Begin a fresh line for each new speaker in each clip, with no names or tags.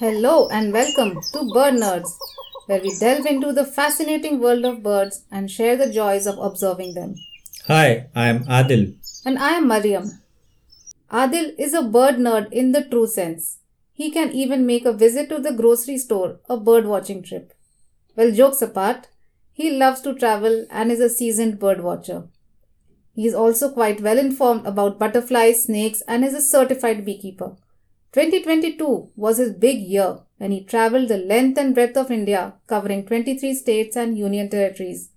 Hello and welcome to Bird Nerds, where we delve into the fascinating world of birds and share the joys of observing them.
Hi, I am Adil.
And I am Mariam. Adil is a bird nerd in the true sense. He can even make a visit to the grocery store a bird watching trip. Well, jokes apart, he loves to travel and is a seasoned bird watcher. He is also quite well informed about butterflies, snakes, and is a certified beekeeper. 2022 was his big year when he traveled the length and breadth of India, covering 23 states and union territories.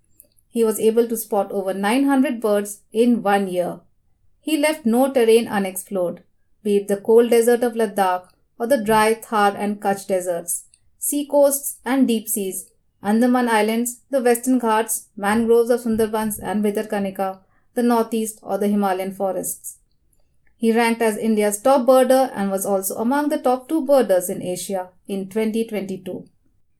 He was able to spot over 900 birds in one year. He left no terrain unexplored, be it the cold desert of Ladakh or the dry Thar and Kutch deserts, sea coasts and deep seas, Andaman Islands, the Western Ghats, mangroves of Sundarbans and Bhitarkanika, the northeast, or the Himalayan forests. He ranked as India's top birder and was also among the top two birders in Asia in 2022.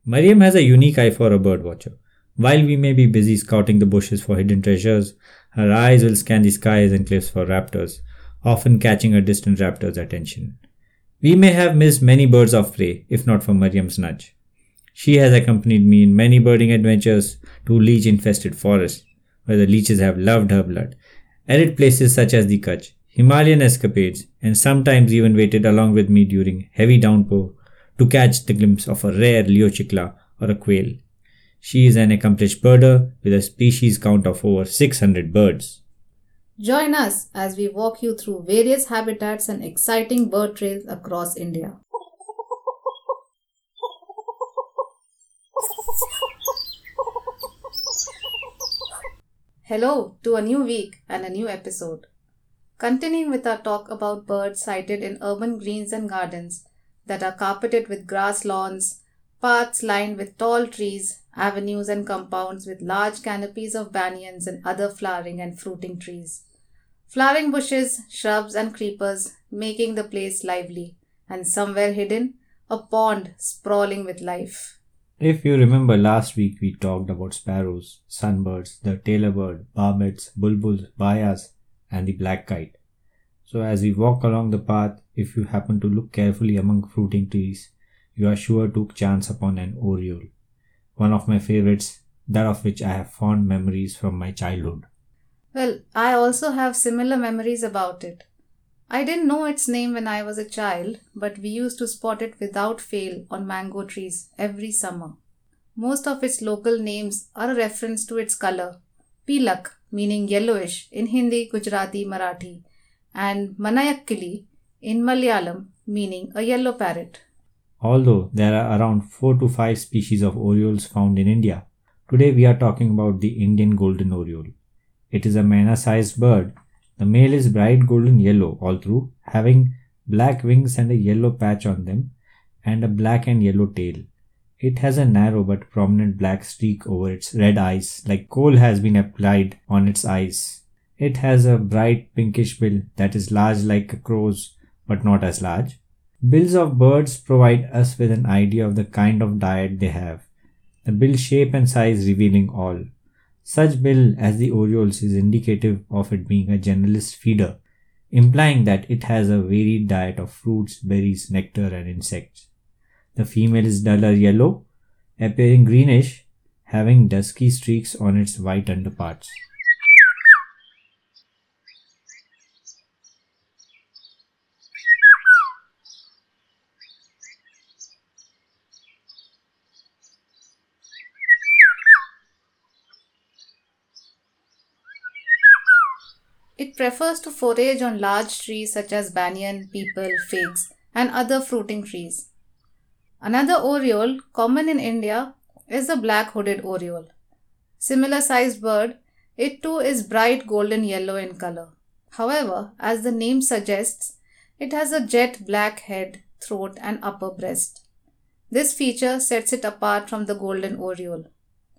Mariam has a unique eye for a bird watcher. While we may be busy scouting the bushes for hidden treasures, her eyes will scan the skies and cliffs for raptors, often catching a distant raptor's attention. We may have missed many birds of prey if not for Mariam's nudge. She has accompanied me in many birding adventures to leech infested forests, where the leeches have loved her blood, arid places such as the Kutch, Himalayan escapades, and sometimes even waited along with me during heavy downpour to catch the glimpse of a rare Liocichla or a quail. She is an accomplished birder with a species count of over 600 birds.
Join us as we walk you through various habitats and exciting bird trails across India. Hello to a new week and a new episode. Continuing with our talk about birds sighted in urban greens and gardens that are carpeted with grass lawns, paths lined with tall trees, avenues and compounds with large canopies of banyans and other flowering and fruiting trees. Flowering bushes, shrubs, and creepers making the place lively, and somewhere hidden, a pond sprawling with life.
If you remember last week, we talked about sparrows, sunbirds, the tailor bird, barbets, bulbuls, bayas, and the black kite. So, as we walk along the path, if you happen to look carefully among fruiting trees, you are sure to chance upon an oriole, one of my favorites, that of which I have fond memories from my childhood.
Well, I also have similar memories about it. I didn't know its name when I was a child, but we used to spot it without fail on mango trees every summer. Most of its local names are a reference to its color. Pilak, meaning yellowish in Hindi, Gujarati, Marathi, and Manjakkili in Malayalam, meaning a yellow parrot.
Although there are around 4 to 5 species of orioles found in India, today we are talking about the Indian golden oriole. It is a myna sized bird the male is bright golden yellow all through, having black wings and a yellow patch on them, and a black and yellow tail. It has a narrow but prominent black streak over its red eyes, like coal has been applied on its eyes. It has a bright pinkish bill that is large like a crow's, but not as large. Bills of birds provide us with an idea of the kind of diet they have, the bill shape and size revealing all. Such bill as the orioles is indicative of it being a generalist feeder, implying that it has a varied diet of fruits, berries, nectar, and insects. The female is duller yellow, appearing greenish, having dusky streaks on its white underparts.
It prefers to forage on large trees such as banyan, peepal, figs, and other fruiting trees. Another oriole common in India is the black hooded oriole. Similar sized bird, it too is bright golden yellow in color. However, as the name suggests, it has a jet black head, throat, and upper breast. This feature sets it apart from the golden oriole.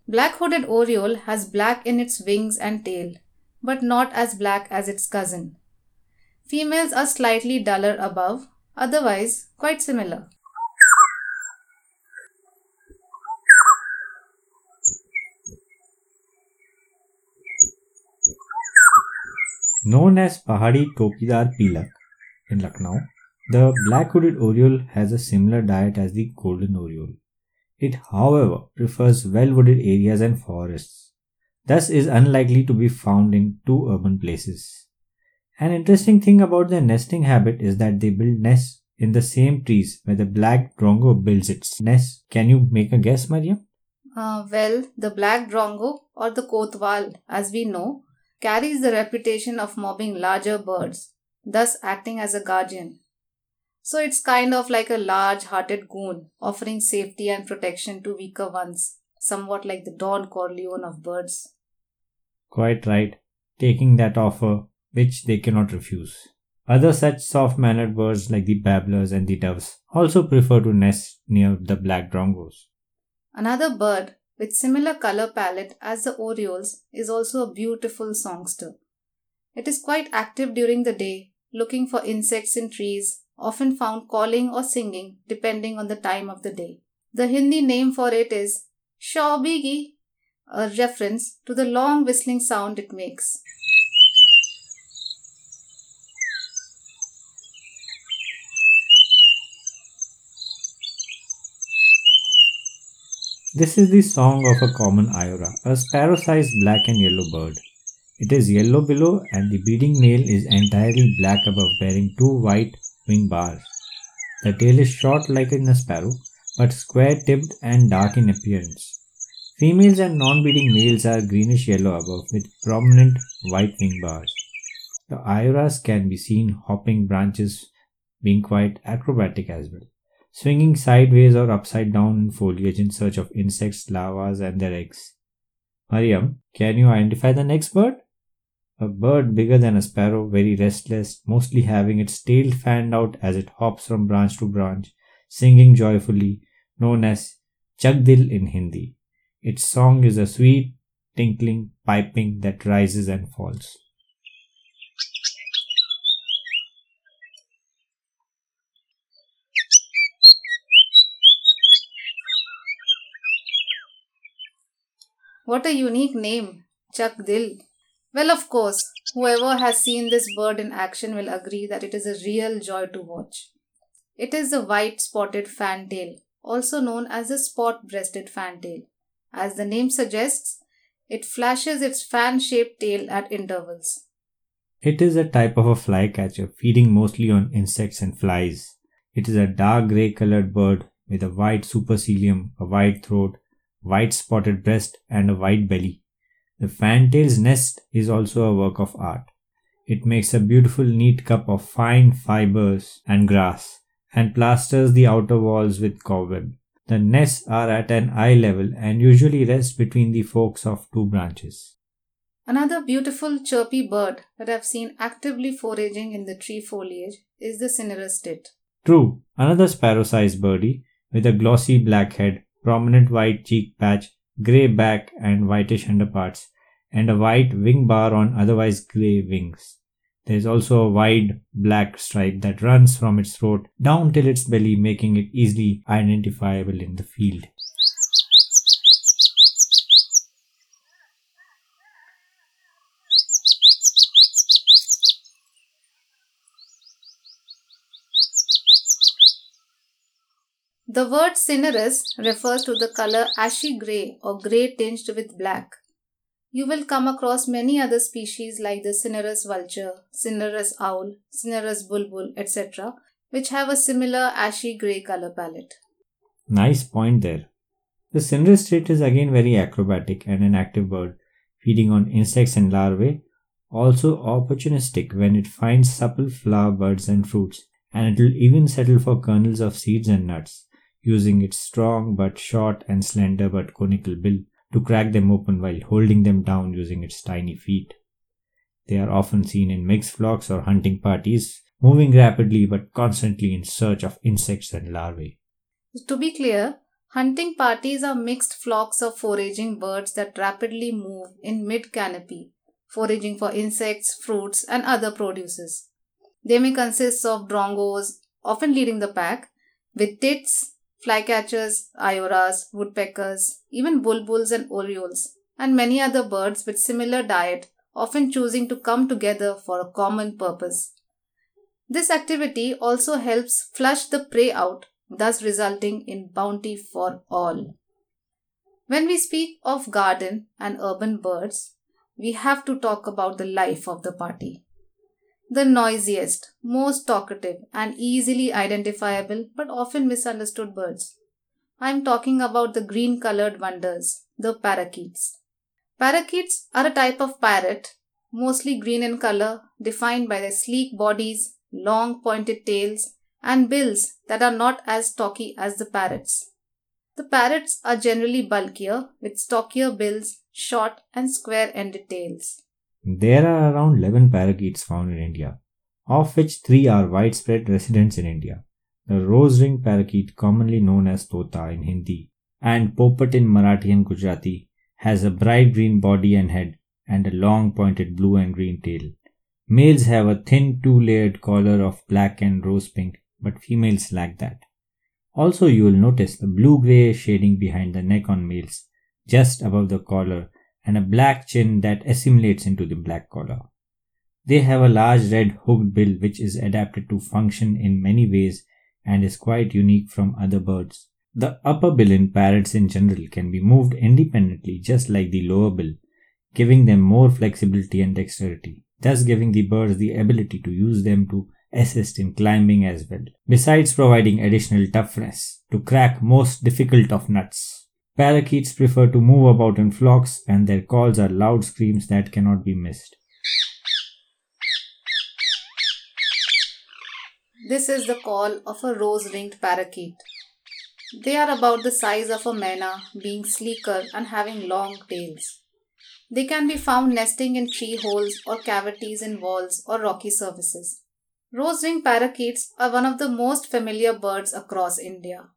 Black hooded oriole has black in its wings and tail, but not as black as its cousin. Females are slightly duller above, otherwise quite similar.
Known as Pahadi Tokidar Pilak in Lucknow, The black-hooded oriole has a similar diet as the golden oriole. It, however, prefers well-wooded areas and forests, thus is unlikely to be found in too urban places. An interesting thing about their nesting habit is that they build nests in the same trees where the black drongo builds its nest. Can you make a guess, Maria?
Uh, well, the black drongo or the kotwal, as we know, carries the reputation of mobbing larger birds, thus acting as a guardian. So it's kind of like a large hearted goon offering safety and protection to weaker ones, somewhat like the Don Corleone of birds.
Quite right, taking that offer which they cannot refuse. Other such soft mannered birds like the babblers and the doves also prefer to nest near the black drongos.
Another bird with similar color palette as the orioles is also a beautiful songster. It is quite active during the day, looking for insects in trees often found calling or singing depending on the time of the day. The Hindi name for it is Shawbigi, a reference to the long whistling sound it makes.
This is the song of a common Iora, a sparrow-sized black and yellow bird. It is yellow below and the breeding male is entirely black above bearing two white wing bars. The tail is short like in a sparrow, but square tipped and dark in appearance. Females and non-breeding males are greenish yellow above with prominent white wing bars. The Ioras can be seen hopping branches, being quite acrobatic as well, swinging sideways or upside down in foliage in search of insects, larvae, and their eggs. Mariam, can you identify the next bird? A bird bigger than a sparrow, very restless, mostly having its tail fanned out as it hops from branch to branch, singing joyfully, known as Chakdil in Hindi. Its song is a sweet, tinkling piping that rises and falls.
What a unique name, Chakdil. Well, of course, whoever has seen this bird in action will agree that it is a real joy to watch. It is the white spotted fantail, also known as the spot breasted fantail. As the name suggests, it flashes its fan shaped tail at intervals.
It is a type of a flycatcher feeding mostly on insects and flies. It is a dark grey colored bird with a white supercilium, a white throat, white spotted breast, and a white belly. The fantail's nest is also a work of art. It makes a beautiful neat cup of fine fibers and grass and plasters the outer walls with cobweb. The nests are at an eye level and usually rest between the forks of two branches.
Another beautiful chirpy bird that I've seen actively foraging in the tree foliage is the cinereous tit.
True, another sparrow-sized birdie with a glossy black head, prominent white cheek patch, grey back and whitish underparts and a white wing bar on otherwise grey wings. There is also a wide black stripe that runs from its throat down till its belly, making it easily identifiable in the field.
The word cinereous refers to the color ashy grey or grey tinged with black. You will come across many other species like the cinereous vulture, cinereous owl, cinereous bulbul, etc., which have a similar ashy grey color palette.
Nice point there. The cinereous tit is again very acrobatic and an active bird, feeding on insects and larvae, also opportunistic when it finds supple flower buds and fruits, and it will even settle for kernels of seeds and nuts, using its strong but short and slender but conical bill to crack them open while holding them down using its tiny feet. They are often seen in mixed flocks or hunting parties, moving rapidly but constantly in search of insects and larvae.
To be clear, hunting parties are mixed flocks of foraging birds that rapidly move in mid canopy, foraging for insects, fruits, and other produces. They may consist of drongos, often leading the pack, with tits, flycatchers, ioras, woodpeckers, even bulbuls and orioles, and many other birds with similar diet, often choosing to come together for a common purpose. This activity also helps flush the prey out, thus resulting in bounty for all. When we speak of garden and urban birds, we have to talk about the life of the party. The noisiest, most talkative, and easily identifiable but often misunderstood birds. I am talking about the green colored wonders, the parakeets. Parakeets are a type of parrot, mostly green in color, defined by their sleek bodies, long pointed tails, and bills that are not as stocky as the parrots. The parrots are generally bulkier, with stockier bills, short and square ended tails.
There are around 11 parakeets found in India, of which 3 are widespread residents in India. The rose ring parakeet, commonly known as tota in Hindi, and popat in Marathi and Gujarati, has a bright green body and head and a long pointed blue and green tail. Males have a thin two layered collar of black and rose pink, but females lack that. Also, you will notice the blue gray shading behind the neck on males, just above the collar, and a black chin that assimilates into the black collar. They have a large red hooked bill which is adapted to function in many ways and is quite unique from other birds. The upper bill in parrots in general can be moved independently just like the lower bill, giving them more flexibility and dexterity, thus giving the birds the ability to use them to assist in climbing as well, besides providing additional toughness to crack most difficult of nuts. Parakeets prefer to move about in flocks and their calls are loud screams that cannot be missed.
This is the call of a rose ringed parakeet. They are about the size of a myna, being sleeker and having long tails. They can be found nesting in tree holes or cavities in walls or rocky surfaces. Rose ringed parakeets are one of the most familiar birds across India.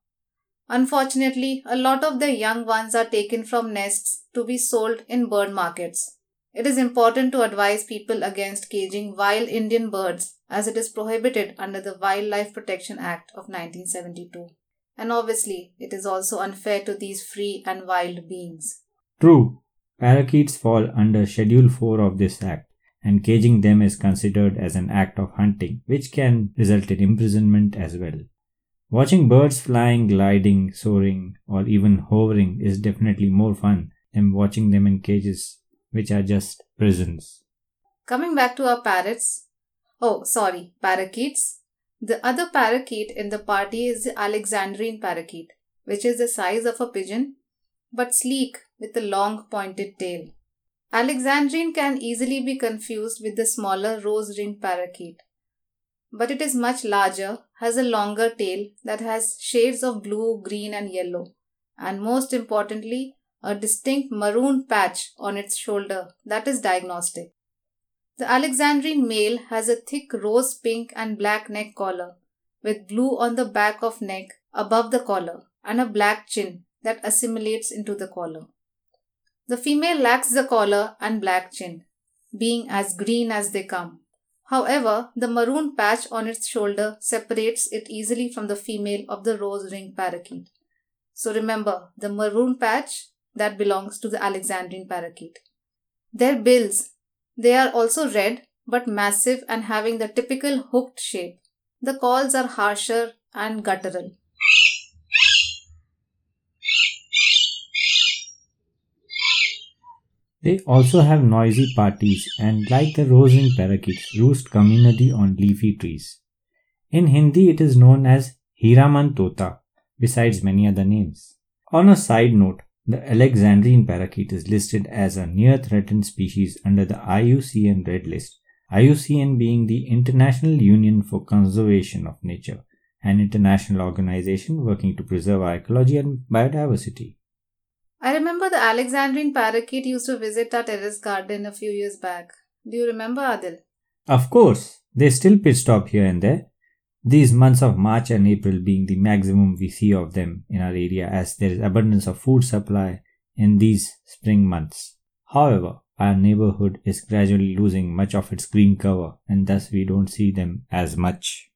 Unfortunately, a lot of the young ones are taken from nests to be sold in bird markets. It is important to advise people against caging wild Indian birds as it is prohibited under the Wildlife Protection Act of 1972. And obviously, it is also unfair to these free and wild beings.
True, parakeets fall under Schedule 4 of this act and caging them is considered as an act of hunting, which can result in imprisonment as well. Watching birds flying, gliding, soaring, or even hovering is definitely more fun than watching them in cages, which are just prisons.
Coming back to our parrots. Oh, sorry, parakeets. The other parakeet in the party is the Alexandrine parakeet, which is the size of a pigeon but sleek with a long pointed tail. Alexandrine can easily be confused with the smaller rose ringed parakeet, but it is much larger, has a longer tail that has shades of blue, green, and yellow, and most importantly, a distinct maroon patch on its shoulder that is diagnostic. The Alexandrine male has a thick rose pink and black neck collar with blue on the back of neck above the collar and a black chin that assimilates into the collar. The female lacks the collar and black chin, being as green as they come. However, the maroon patch on its shoulder separates it easily from the female of the rose ring parakeet. So remember, the maroon patch that belongs to the Alexandrine parakeet. Their bills, they are also red but massive and having the typical hooked shape. The calls are harsher and guttural.
They also have noisy parties and, like the rose parakeets, roost communally on leafy trees. In Hindi, it is known as Hiraman Tota, besides many other names. On a side note, the Alexandrine parakeet is listed as a near threatened species under the IUCN Red List, IUCN being the International Union for Conservation of Nature, an international organization working to preserve our ecology and biodiversity.
I remember the Alexandrine parakeet used to visit our terrace garden a few years back. Do you remember, Adil?
Of course, they still pit stop here and there. These months of March and April being the maximum we see of them in our area as there is abundance of food supply in these spring months. However, our neighborhood is gradually losing much of its green cover and thus we don't see them as much.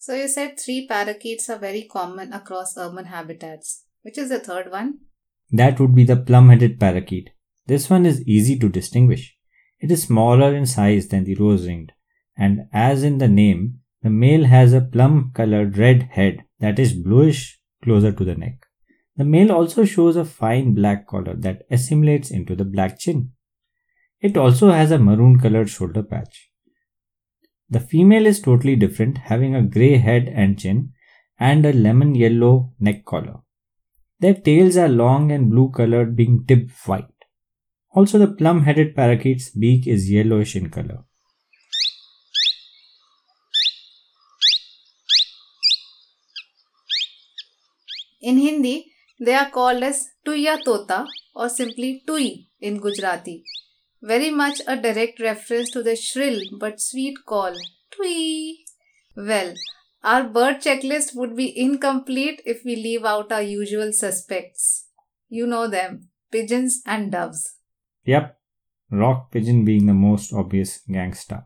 So you said three parakeets are very common across urban habitats. Which is the third one?
That would be the plum-headed parakeet. This one is easy to distinguish. It is smaller in size than the rose-ringed, and as in the name, The male has a plum colored red head that is bluish closer to the neck. The male also shows a fine black collar that assimilates into the black chin. It also has a maroon colored shoulder patch. The female is totally different, having a grey head and chin and a lemon yellow neck collar. Their tails are long and blue colored, being tipped white. Also, the plum headed parakeet's beak is yellowish in color.
In Hindi, they are called as Tuya Tota or simply Tui in Gujarati. Very much a direct reference to the shrill but sweet call Tui. Well, our bird checklist would be incomplete if we leave out our usual suspects. You know them pigeons and doves.
Yep, rock pigeon being the most obvious gangster.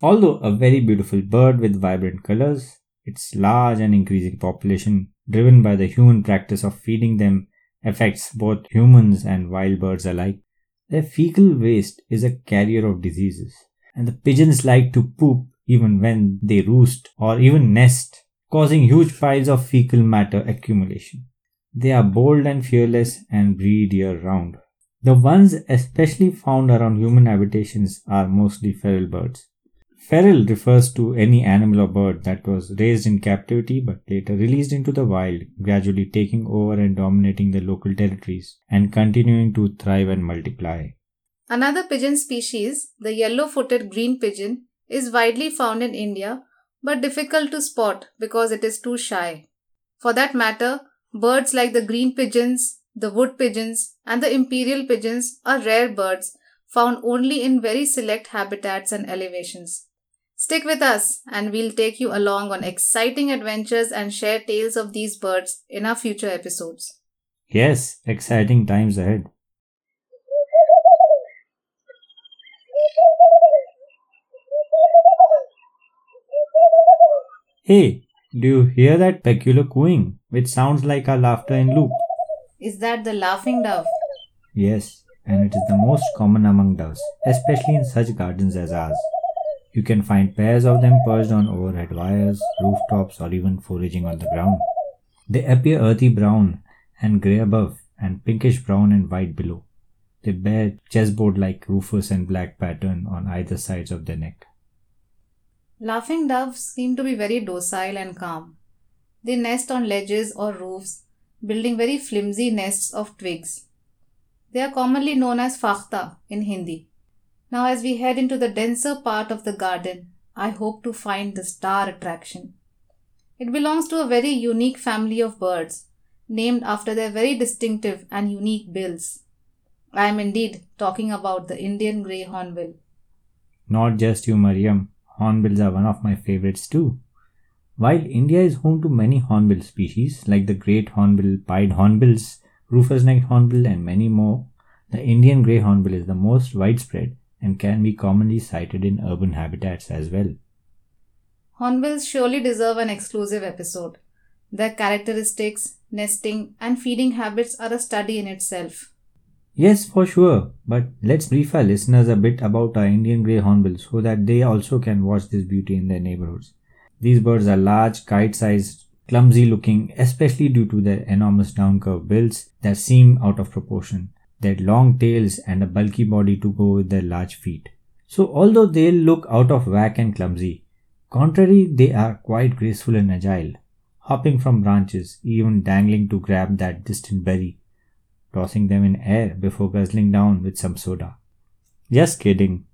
Although a very beautiful bird with vibrant colors, its large and increasing population, driven by the human practice of feeding them, affects both humans and wild birds alike. Their fecal waste is a carrier of diseases, and the pigeons like to poop even when they roost or even nest, causing huge piles of fecal matter accumulation. They are bold and fearless and breed year round. The ones especially found around human habitations are mostly feral birds. Feral refers to any animal or bird that was raised in captivity but later released into the wild, gradually taking over and dominating the local territories and continuing to thrive and multiply.
Another pigeon species, the yellow footed green pigeon, is widely found in India but difficult to spot because it is too shy. For that matter, birds like the green pigeons, the wood pigeons, and the imperial pigeons are rare birds found only in very select habitats and elevations. Stick with us and we'll take you along on exciting adventures and share tales of these birds in our future episodes.
Yes, exciting times ahead. Hey, do you hear that peculiar cooing, which sounds like our laughter in loop?
Is that the laughing dove?
Yes, and it is the most common among doves, especially in such gardens as ours. You can find pairs of them perched on overhead wires, rooftops, or even foraging on the ground. They appear earthy brown and grey above, and pinkish brown and white below. They bear chessboard like rufous and black pattern on either sides of their neck.
Laughing doves seem to be very docile and calm. They nest on ledges or roofs, building very flimsy nests of twigs. They are commonly known as fakhta in Hindi. Now, as we head into the denser part of the garden, I hope to find the star attraction. It belongs to a very unique family of birds, named after their very distinctive and unique bills. I am indeed talking about the Indian grey hornbill.
Not just you, Mariam. Hornbills are one of my favorites too. While India is home to many hornbill species like the great hornbill, pied hornbills, rufous necked hornbill, and many more, the Indian grey hornbill is the most widespread and can be commonly sighted in urban habitats as well.
Hornbills surely deserve an exclusive episode. Their characteristics, nesting, and feeding habits are a study in itself.
Yes, for sure. But let's brief our listeners a bit about our Indian grey hornbill so that they also can watch this beauty in their neighborhoods. These birds are large, kite sized, clumsy looking, especially due to their enormous down curved bills that seem out of proportion, their long tails, and a bulky body to go with their large feet. So, although they look out of whack and clumsy, contrary, they are quite graceful and agile, hopping from branches, even dangling to grab that distant berry tossing them in air before guzzling down with some soda. Just kidding.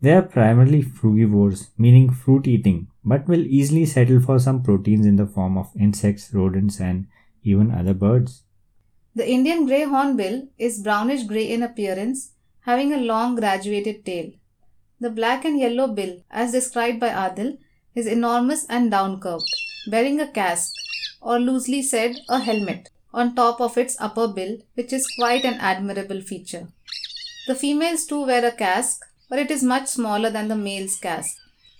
They are primarily frugivores, meaning fruit eating, but will easily settle for some proteins in the form of insects, rodents, and even other birds.
The Indian grey hornbill is brownish grey in appearance, having a long graduated tail. The black and yellow bill, as described by Adil, is enormous and down curved, bearing a casque, or loosely said, a helmet on top of its upper bill, which is quite an admirable feature. The females too wear a casque, but it is much smaller than the male's casque.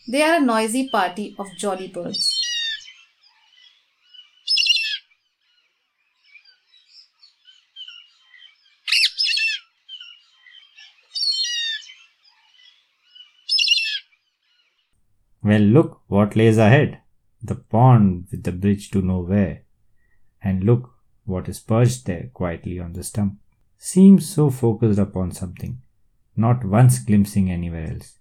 They are a noisy party of jolly birds.
Well, look what lays ahead the pond with the bridge to nowhere. And look what is perched there quietly on the stump. Seems so focused upon something, not once glimpsing anywhere else.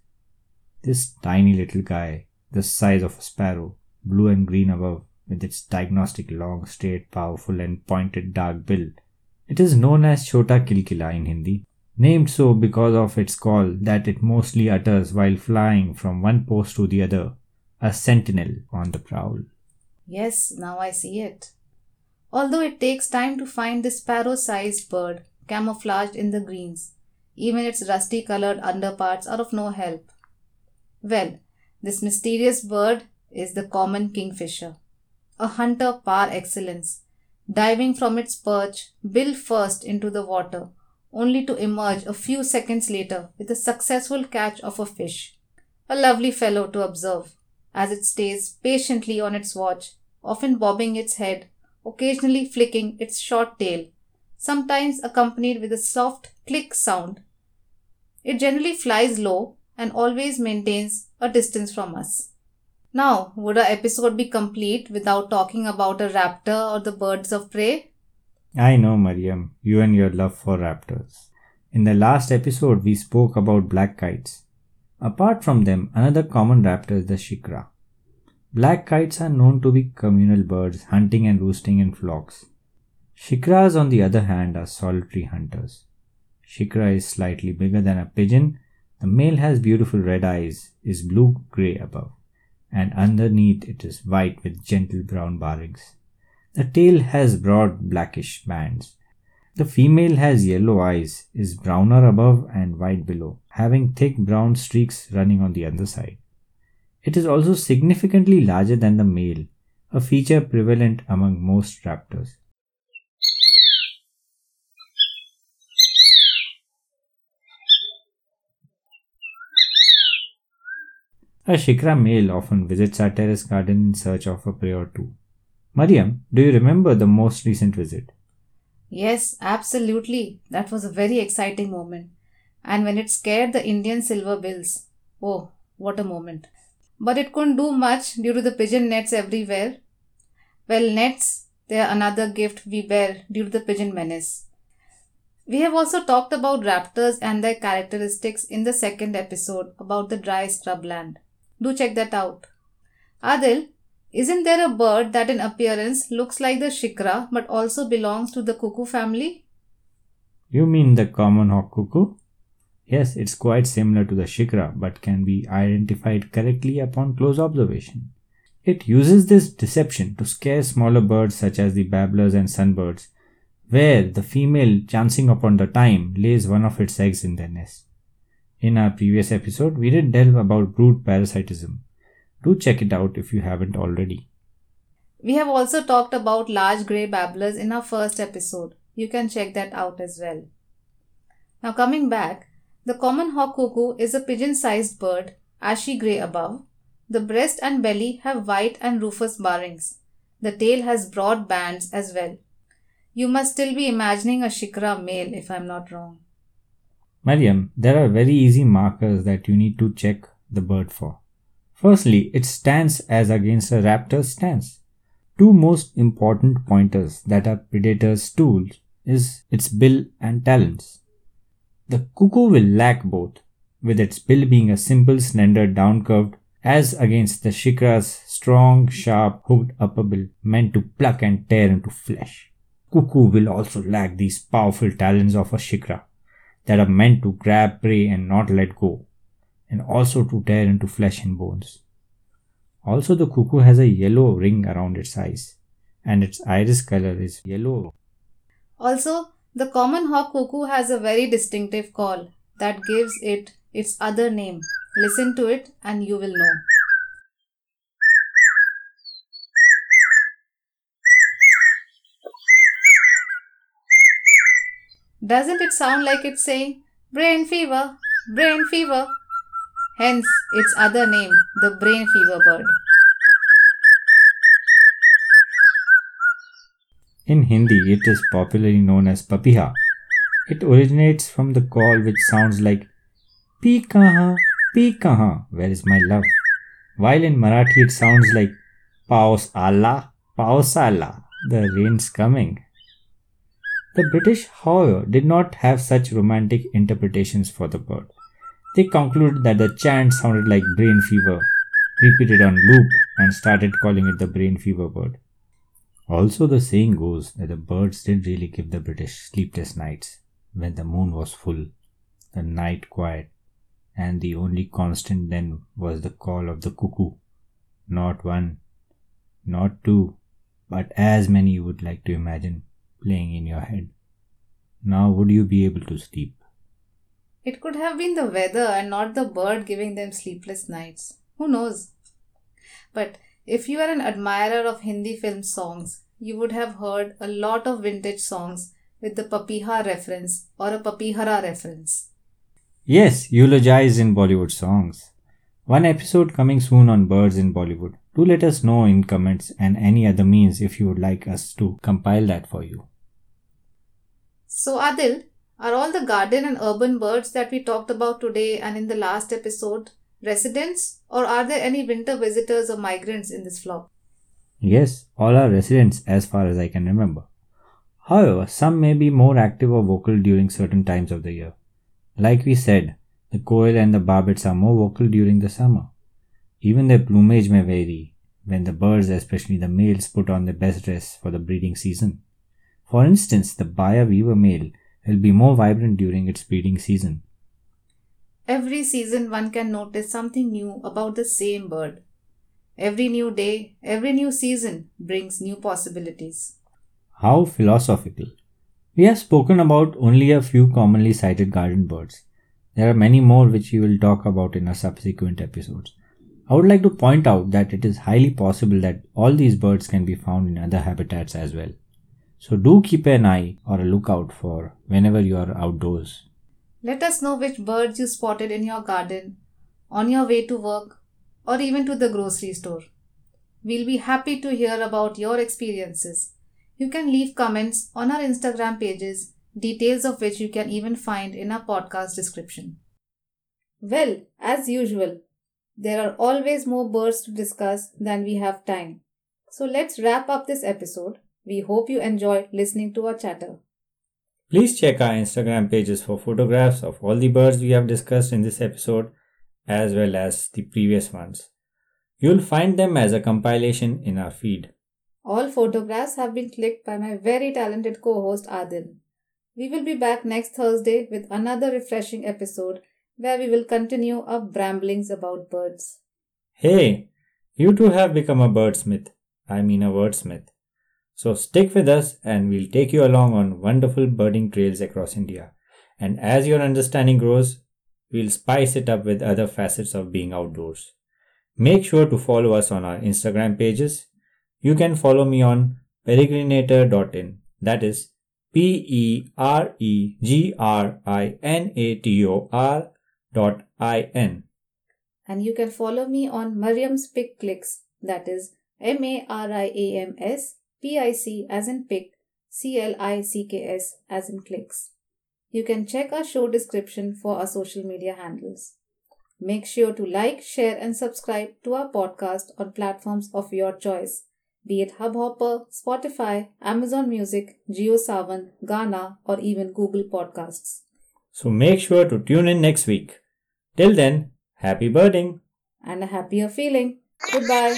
This tiny little guy, the size of a sparrow, blue and green above, with its diagnostic long, straight, powerful, and pointed dark bill. It is known as Chota Kilkila in Hindi, named so because of its call that it mostly utters while flying from one post to the other, a sentinel on the prowl.
Yes, now I see it. Although it takes time to find this sparrow sized bird camouflaged in the greens, even its rusty colored underparts are of no help. Well, this mysterious bird is the common kingfisher, a hunter par excellence, diving from its perch bill first into the water, only to emerge a few seconds later with a successful catch of a fish. A lovely fellow to observe, as it stays patiently on its watch, often bobbing its head, occasionally flicking its short tail, sometimes accompanied with a soft click sound. It generally flies low and always maintains a distance from us. Now, would our episode be complete without talking about a raptor or the birds of prey?
I know, Mariam, you and your love for raptors. In the last episode, we spoke about black kites. Apart from them, another common raptor is the shikra. Black kites are known to be communal birds, hunting and roosting in flocks. Shikras, on the other hand, are solitary hunters. Shikra is slightly bigger than a pigeon. The male has beautiful red eyes, is blue gray above and underneath it is white with gentle brown barrings. The tail has broad blackish bands. The female has yellow eyes, is browner above and white below, having thick brown streaks running on the underside. It is also significantly larger than the male, a feature prevalent among most raptors. A Shikra male often visits our terrace garden in search of a prey or two. Mariam, do you remember the most recent visit?
Yes, absolutely. That was a very exciting moment. And when it scared the Indian silver bills. Oh, what a moment. But it couldn't do much due to the pigeon nets everywhere. Well, nets, they are another gift we bear due to the pigeon menace. We have also talked about raptors and their characteristics in the second episode about the dry scrubland. Do check that out. Adil, isn't there a bird that in appearance looks like the shikra but also belongs to the cuckoo family?
You mean the common hawk cuckoo? Yes, it's quite similar to the shikra but can be identified correctly upon close observation. It uses this deception to scare smaller birds such as the babblers and sunbirds, where the female, chancing upon the time, lays one of its eggs in their nest. In our previous episode, we did delve about brood parasitism. Do check it out if you haven't already.
We have also talked about large grey babblers in our first episode. You can check that out as well. Now, coming back, the common hawk cuckoo is a pigeon sized bird, ashy grey above. The breast and belly have white and rufous barrings. The tail has broad bands as well. You must still be imagining a shikra male if I'm not wrong.
Mariam, there are very easy markers that you need to check the bird for. Firstly, its stance as against a raptor's stance. Two most important pointers that are predators' tools is its bill and talons. The cuckoo will lack both, with its bill being a simple, slender, downcurved, as against the shikra's strong, sharp, hooked upper bill meant to pluck and tear into flesh. Cuckoo will also lack these powerful talons of a shikra, that are meant to grab prey and not let go, and also to tear into flesh and bones. Also, the cuckoo has a yellow ring around its eyes, and its iris color is yellow.
Also, the common hawk cuckoo has a very distinctive call that gives it its other name. Listen to it and you will know. Doesn't it sound like it's saying brain fever, brain fever? Hence its other name, the brain fever bird.
In Hindi, it is popularly known as papiha. It originates from the call which sounds like Pi kaha, pi kaha, where is my love? while in Marathi it sounds like Paus Allah, Paus Allah, the rain's coming. The British, however, did not have such romantic interpretations for the bird. They concluded that the chant sounded like brain fever, repeated on loop, and started calling it the brain fever bird. Also, the saying goes that the birds didn't really give the British sleepless nights when the moon was full, the night quiet, and the only constant then was the call of the cuckoo. Not one, not two, but as many you would like to imagine playing in your head. Now, would you be able to sleep?
It could have been the weather and not the bird giving them sleepless nights. Who knows? But if you are an admirer of Hindi film songs, you would have heard a lot of vintage songs with the papiha reference or a papihara reference.
Yes, eulogize in Bollywood songs. One episode coming soon on birds in Bollywood. Do let us know in comments and any other means if you would like us to compile that for you.
So, Adil, are all the garden and urban birds that we talked about today and in the last episode residents, or are there any winter visitors or migrants in this flock?
Yes, all are residents as far as I can remember. However, some may be more active or vocal during certain times of the year. Like we said, the koel and the barbets are more vocal during the summer. Even their plumage may vary when the birds, especially the males, put on their best dress for the breeding season. For instance, the Baya weaver male will be more vibrant during its breeding season.
Every season, one can notice something new about the same bird. Every new day, every new season brings new possibilities.
How philosophical. We have spoken about only a few commonly sighted garden birds. There are many more which we will talk about in our subsequent episodes. I would like to point out that it is highly possible that all these birds can be found in other habitats as well. So do keep an eye or a lookout for whenever you are outdoors.
Let us know which birds you spotted in your garden, on your way to work, or even to the grocery store. We'll be happy to hear about your experiences. You can leave comments on our Instagram pages, details of which you can even find in our podcast description. Well, as usual, there are always more birds to discuss than we have time. So let's wrap up this episode. We hope you enjoyed listening to our chatter.
Please check our Instagram pages for photographs of all the birds we have discussed in this episode as well as the previous ones. You'll find them as a compilation in our feed.
All photographs have been clicked by my very talented co host Adil. We will be back next Thursday with another refreshing episode where we will continue our bramblings about birds.
Hey, you too have become a birdsmith. I mean a wordsmith. So stick with us and we'll take you along on wonderful birding trails across India. And as your understanding grows, we'll spice it up with other facets of being outdoors. Make sure to follow us on our Instagram pages you can follow me on peregrinator.in. That is P E R E G R I N A T O R dot I N.
And you can follow me on Mariam's Pick Clicks. That is M A R I A M S P I C as in pick, C L I C K S as in clicks. You can check our show description for our social media handles. Make sure to like, share, and subscribe to our podcast on platforms of your choice be it Hubhopper, Spotify, Amazon Music, JioSaavn, Gaana, or even Google Podcasts.
So make sure to tune in next week. Till then, happy birding
and a happier feeling. Goodbye.